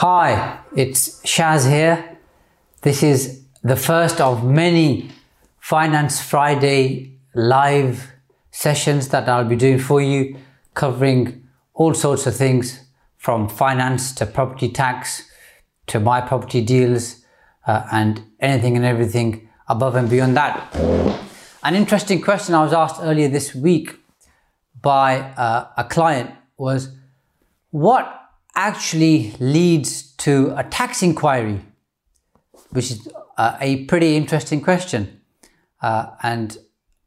Hi, it's Shaz here. This is the first of many Finance Friday live sessions that I'll be doing for you, covering all sorts of things from finance to property tax to my property deals uh, and anything and everything above and beyond that. An interesting question I was asked earlier this week by uh, a client was what actually leads to a tax inquiry, which is uh, a pretty interesting question. Uh, and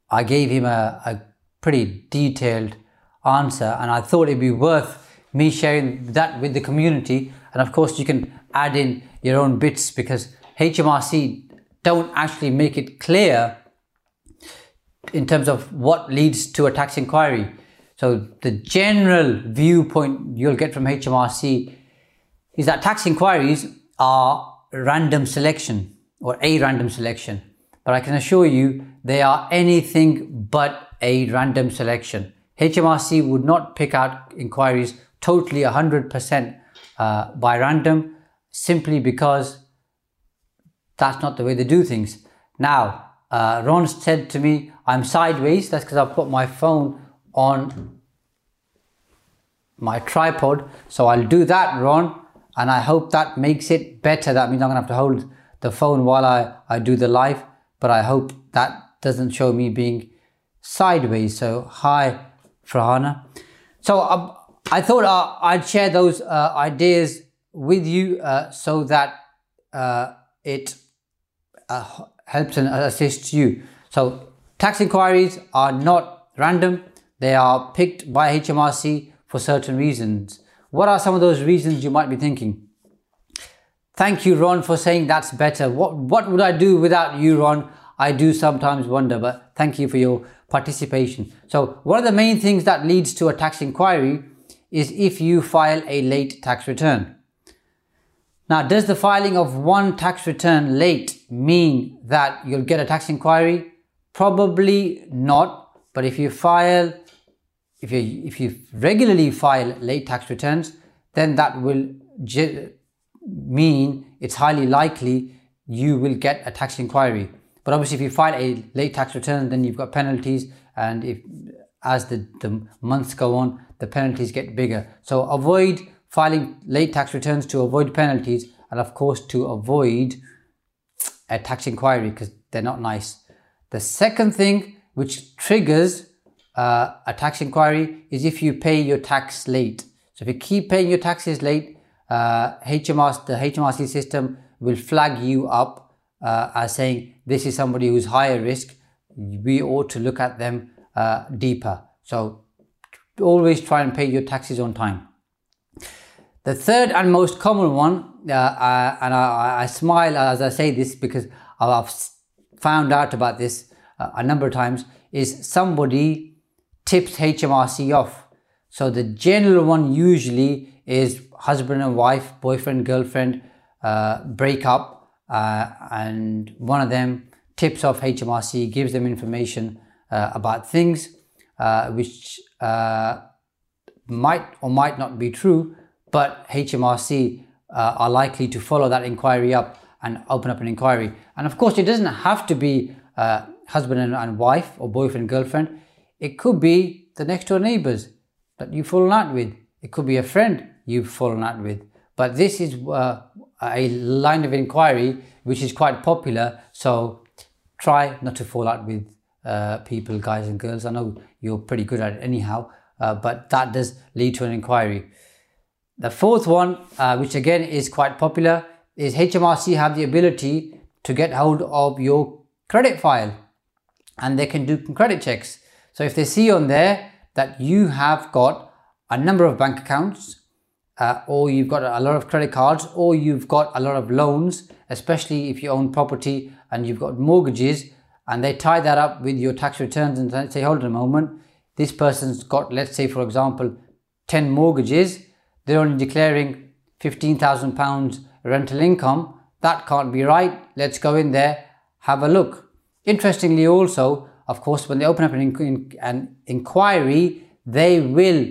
I gave him a, a, pretty detailed answer, and I thought it'd be worth me sharing that with the community. And of course, you can add in your own bits because HMRC don't actually make it clear in terms of what leads to a tax inquiry. So the general viewpoint you'll get from HMRC is that tax inquiries are random selection or a random selection. But I can assure you they are anything but a random selection. HMRC would not pick out inquiries totally 100% uh, by random simply because that's not the way they do things. Now, uh, Ron said to me, I'm sideways. That's because I've put my phone on my tripod. So I'll do that, Ron, and I hope that makes it better. That means I'm gonna have to hold the phone while I, I do the live, but I hope that doesn't show me being sideways. So hi, Farhana. So um, I thought uh, I'd share those uh, ideas with you uh, so that uh, it uh, helps and assists you. So tax inquiries are not random. They are picked by HMRC for certain reasons. What are some of those reasons you might be thinking? Thank you, Ron, for saying that's better. What, what would I do without you, Ron? I do sometimes wonder, but thank you for your participation. So one of the main things that leads to a tax inquiry is if you file a late tax return. Now, does the filing of one tax return late mean that you'll get a tax inquiry? Probably not. But if you file, if you if you regularly file late tax returns, then that will mean it's highly likely you will get a tax inquiry. But obviously, if you file a late tax return, then you've got penalties, and if as the, the months go on, the penalties get bigger. So avoid filing late tax returns to avoid penalties, and of course to avoid a tax inquiry because they're not nice. The second thing which triggers uh, a tax inquiry is if you pay your tax late. So if you keep paying your taxes late, uh, HMRC, the HMRC system will flag you up uh, as saying this is somebody who's higher risk. We ought to look at them uh, deeper. So always try and pay your taxes on time. The third and most common one, uh, uh, and I, I, smile as I say this because I've found out about this a number of times, is somebody tips HMRC off. So the general one usually is husband and wife, boyfriend, girlfriend uh, break up, uh, and one of them tips off HMRC, gives them information uh, about things uh, which uh, might or might not be true, but HMRC uh, are likely to follow that inquiry up and open up an inquiry. And of course, it doesn't have to be husband and, and wife or boyfriend, girlfriend. It could be the next door neighbors that you've fallen out with. It could be a friend you've fallen out with. But this is uh, a line of inquiry which is quite popular. So try not to fall out with uh, people, guys and girls. I know you're pretty good at it anyhow, uh, but that does lead to an inquiry. The fourth one, uh, which again is quite popular, is HMRC have the ability to get hold of your credit file and they can do credit checks. So if they see on there that you have got a number of bank accounts, uh, or you've got a lot of credit cards, or you've got a lot of loans, especially if you own property and you've got mortgages, and they tie that up with your tax returns and say, hold on a moment, this person's got, let's say, for example, 10 mortgages, they're only declaring £15,000 rental income. That can't be right. Let's go in there, have a look. Interestingly, also, of course, when they open up an, an inquiry, they will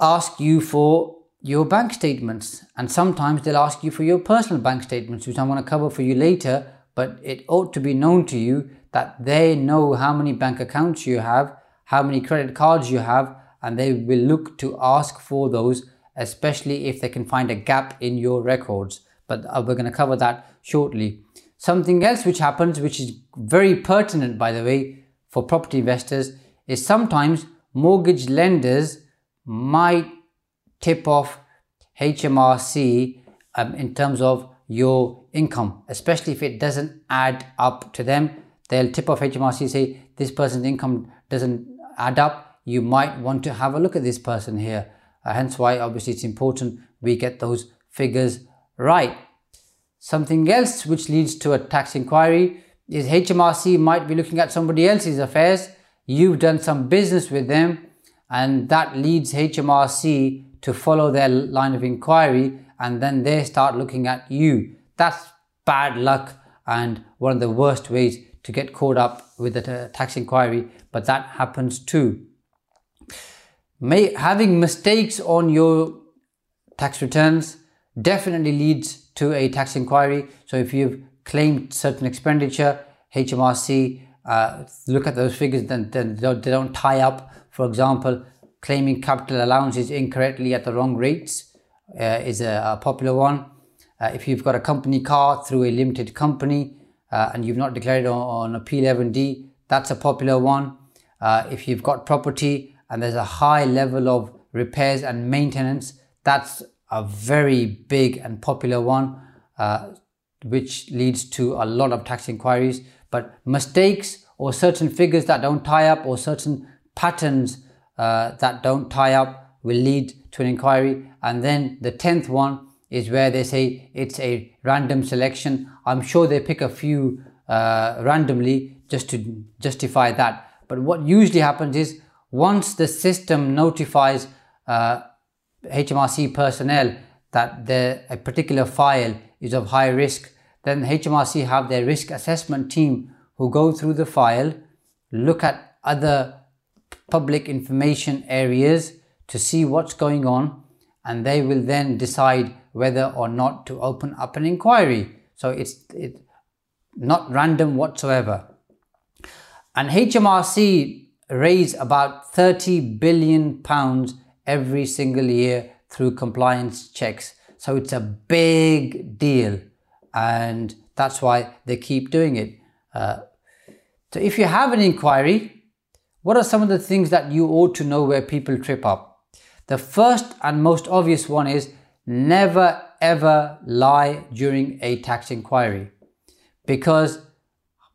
ask you for your bank statements. And sometimes they'll ask you for your personal bank statements which I'm going to cover for you later. But it ought to be known to you that they know how many bank accounts you have how many credit cards you have and they will look to ask for those especially if they can find a gap in your records. But uh, we're going to cover that shortly something else which happens which is very pertinent by the way for property investors is sometimes mortgage lenders might tip off HMRC um, in terms of your income, especially if it doesn't add up to them. They'll tip off HMRC say this person's income doesn't add up. You might want to have a look at this person here. Uh, hence why obviously it's important we get those figures right. Something else which leads to a tax inquiry is HMRC might be looking at somebody else's affairs. You've done some business with them and that leads HMRC to follow their line of inquiry and then they start looking at you. That's bad luck and one of the worst ways to get caught up with a tax inquiry, but that happens too. May, having mistakes on your tax returns definitely leads to a tax inquiry. So if you've claimed certain expenditure, HMRC uh, look at those figures, then, then they don't tie up. For example, claiming capital allowances incorrectly at the wrong rates uh, is a, a, popular one. Uh, if you've got a company car through a limited company uh, and you've not declared on, on a P11D, that's a popular one. Uh, if you've got property and there's a high level of repairs and maintenance, that's a very big and popular one, uh, which leads to a lot of tax inquiries. But mistakes or certain figures that don't tie up or certain patterns uh, that don't tie up will lead to an inquiry. And then the 10th one is where they say it's a random selection. I'm sure they pick a few uh, randomly just to justify that. But what usually happens is once the system notifies uh, HMRC personnel that the, a particular file is of high risk, then HMRC have their risk assessment team who go through the file, look at other public information areas to see what's going on and they will then decide whether or not to open up an inquiry. So it's it, not random whatsoever. And HMRC raise about 30 billion pounds every single year through compliance checks. So it's a big deal and that's why they keep doing it. Uh, so if you have an inquiry, what are some of the things that you ought to know where people trip up? The first and most obvious one is never ever lie during a tax inquiry because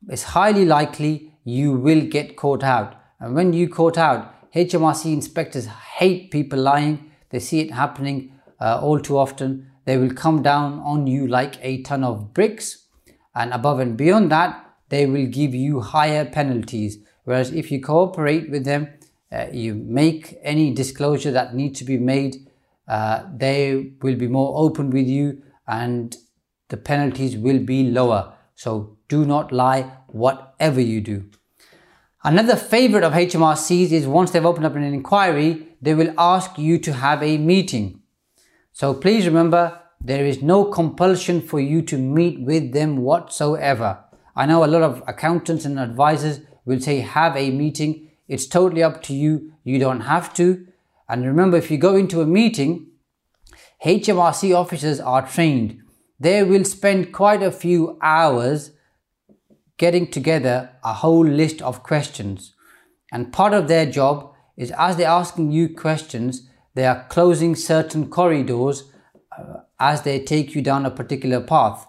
it's highly likely you will get caught out. And when you caught out, HMRC inspectors hate people lying. They see it happening uh, all too often. They will come down on you like a ton of bricks. And above and beyond that, they will give you higher penalties. Whereas if you cooperate with them, uh, you make any disclosure that needs to be made, uh, they will be more open with you and the penalties will be lower. So do not lie, whatever you do. Another favorite of HMRCs is once they've opened up an inquiry, they will ask you to have a meeting. So please remember, there is no compulsion for you to meet with them whatsoever. I know a lot of accountants and advisors will say have a meeting. It's totally up to you. You don't have to. And remember, if you go into a meeting, HMRC officers are trained. They will spend quite a few hours getting together a whole list of questions. And part of their job is as they're asking you questions, they are closing certain corridors uh, as they take you down a particular path.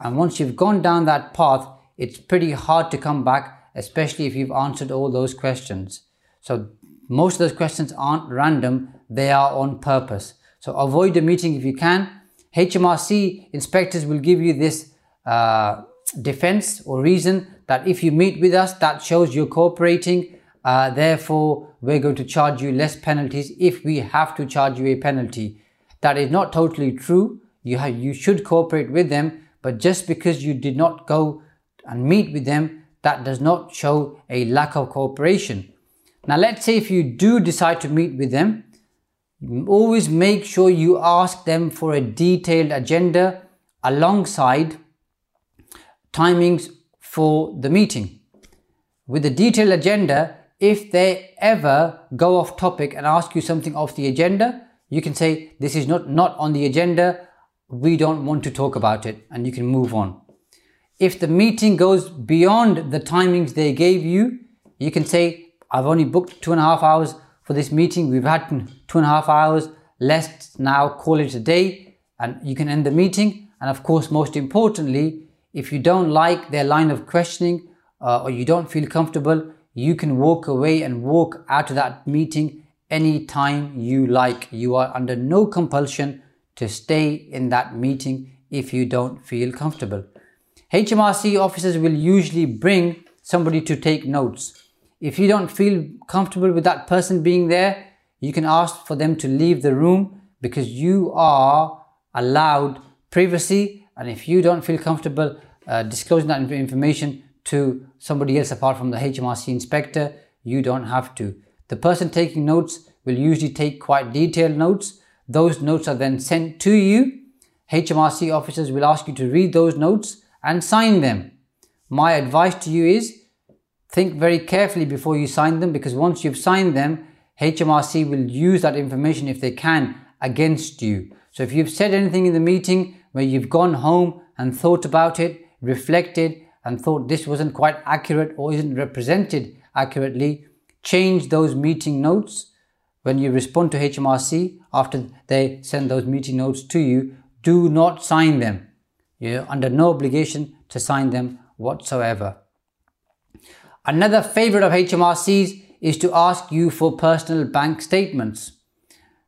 And once you've gone down that path, it's pretty hard to come back especially if you've answered all those questions. So most of those questions aren't random, they are on purpose. So avoid the meeting if you can. HMRC inspectors will give you this uh, defense or reason that if you meet with us, that shows you're cooperating. Uh, therefore, we're going to charge you less penalties if we have to charge you a penalty. That is not totally true. You have, you should cooperate with them, but just because you did not go and meet with them, that does not show a lack of cooperation. Now, let's say if you do decide to meet with them, always make sure you ask them for a detailed agenda alongside timings for the meeting. With the detailed agenda, if they ever go off topic and ask you something off the agenda, you can say, This is not, not on the agenda, we don't want to talk about it, and you can move on. If the meeting goes beyond the timings they gave you, you can say, I've only booked two and a half hours for this meeting. We've had two and a half hours. Let's now call it a day and you can end the meeting. And of course, most importantly, if you don't like their line of questioning uh, or you don't feel comfortable, you can walk away and walk out of that meeting anytime you like. You are under no compulsion to stay in that meeting if you don't feel comfortable. HMRC officers will usually bring somebody to take notes. If you don't feel comfortable with that person being there, you can ask for them to leave the room because you are allowed privacy. And if you don't feel comfortable uh, disclosing that information to somebody else apart from the HMRC inspector, you don't have to. The person taking notes will usually take quite detailed notes. Those notes are then sent to you. HMRC officers will ask you to read those notes and sign them. My advice to you is Think very carefully before you sign them because once you've signed them, HMRC will use that information if they can against you. So if you've said anything in the meeting where you've gone home and thought about it, reflected, and thought this wasn't quite accurate or isn't represented accurately, change those meeting notes when you respond to HMRC after they send those meeting notes to you. Do not sign them. You're under no obligation to sign them whatsoever. Another favorite of HMRC's is to ask you for personal bank statements.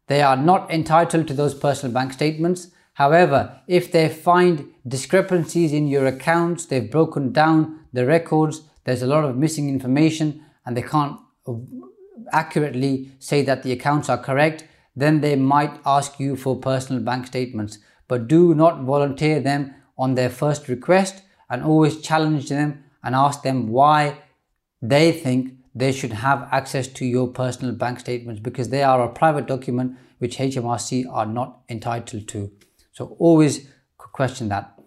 They are not entitled to those personal bank statements. However, if they find discrepancies in your accounts, they've broken down the records, there's a lot of missing information, and they can't uh, accurately say that the accounts are correct, then they might ask you for personal bank statements. But do not volunteer them on their first request and always challenge them and ask them why they think they should have access to your personal bank statements because they are a private document which HMRC are not entitled to. So always question that.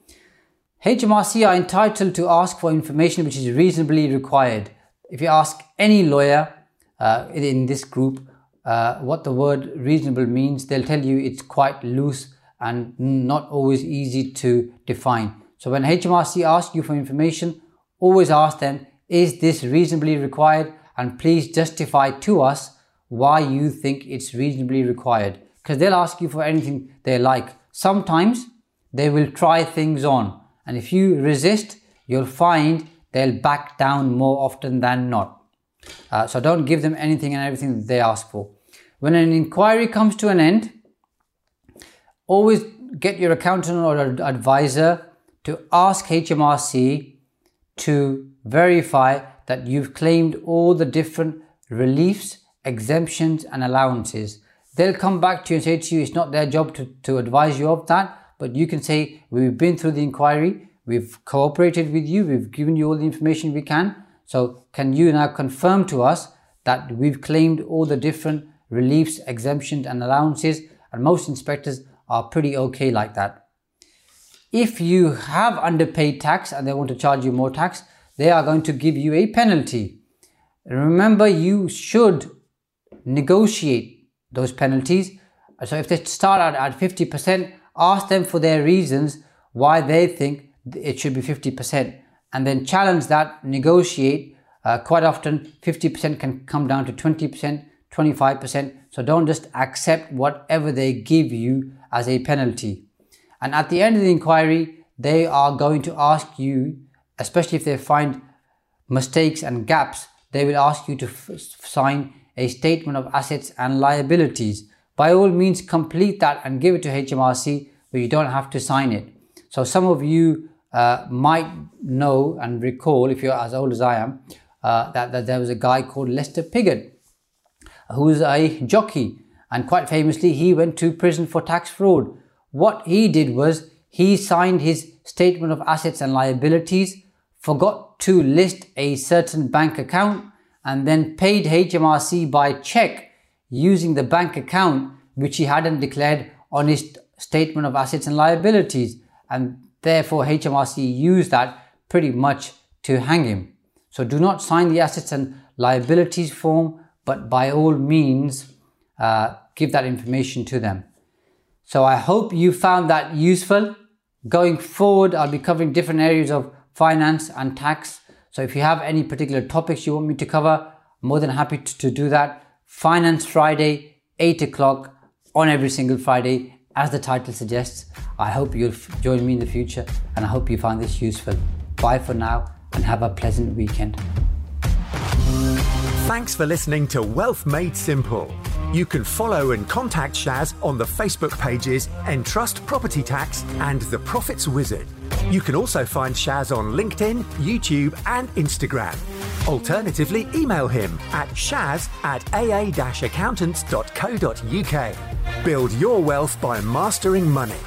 HMRC are entitled to ask for information which is reasonably required. If you ask any lawyer uh, in this group uh, what the word reasonable means, they'll tell you it's quite loose and not always easy to define. So when HMRC ask you for information, always ask them, is this reasonably required? And please justify to us why you think it's reasonably required. Because they'll ask you for anything they like. Sometimes they will try things on. And if you resist, you'll find they'll back down more often than not. Uh, so don't give them anything and everything that they ask for. When an inquiry comes to an end, always get your accountant or advisor to ask HMRC to verify that you've claimed all the different reliefs, exemptions, and allowances. They'll come back to you and say to you, it's not their job to, to advise you of that, but you can say, We've been through the inquiry, we've cooperated with you, we've given you all the information we can. So, can you now confirm to us that we've claimed all the different reliefs, exemptions, and allowances? And most inspectors are pretty okay like that. If you have underpaid tax and they want to charge you more tax, they are going to give you a penalty. Remember, you should negotiate those penalties. So if they start out at 50%, ask them for their reasons why they think it should be 50% and then challenge that, negotiate. Uh, quite often, 50% can come down to 20%, 25%. So don't just accept whatever they give you as a penalty. And at the end of the inquiry, they are going to ask you especially if they find mistakes and gaps, they will ask you to sign a statement of assets and liabilities, by all means complete that and give it to HMRC, but you don't have to sign it. So some of you uh, might know and recall, if you're as old as I am, uh, that, that there was a guy called Lester Piggott, who was a jockey, and quite famously, he went to prison for tax fraud. What he did was he signed his statement of assets and liabilities, forgot to list a certain bank account, and then paid HMRC by check using the bank account which he hadn't declared on his statement of assets and liabilities. And therefore, HMRC used that pretty much to hang him. So do not sign the assets and liabilities form, but by all means, uh, give that information to them. So I hope you found that useful. Going forward, I'll be covering different areas of finance and tax. So if you have any particular topics you want me to cover, I'm more than happy to, to do that. Finance Friday, 8 o'clock on every single Friday, as the title suggests. I hope you'll join me in the future and I hope you find this useful. Bye for now and have a pleasant weekend. Thanks for listening to Wealth Made Simple. You can follow and contact Shaz on the Facebook pages Entrust Property Tax and The Profits Wizard. You can also find Shaz on LinkedIn, YouTube, and Instagram. Alternatively, email him at shaz at aa accountants.co.uk. Build your wealth by mastering money.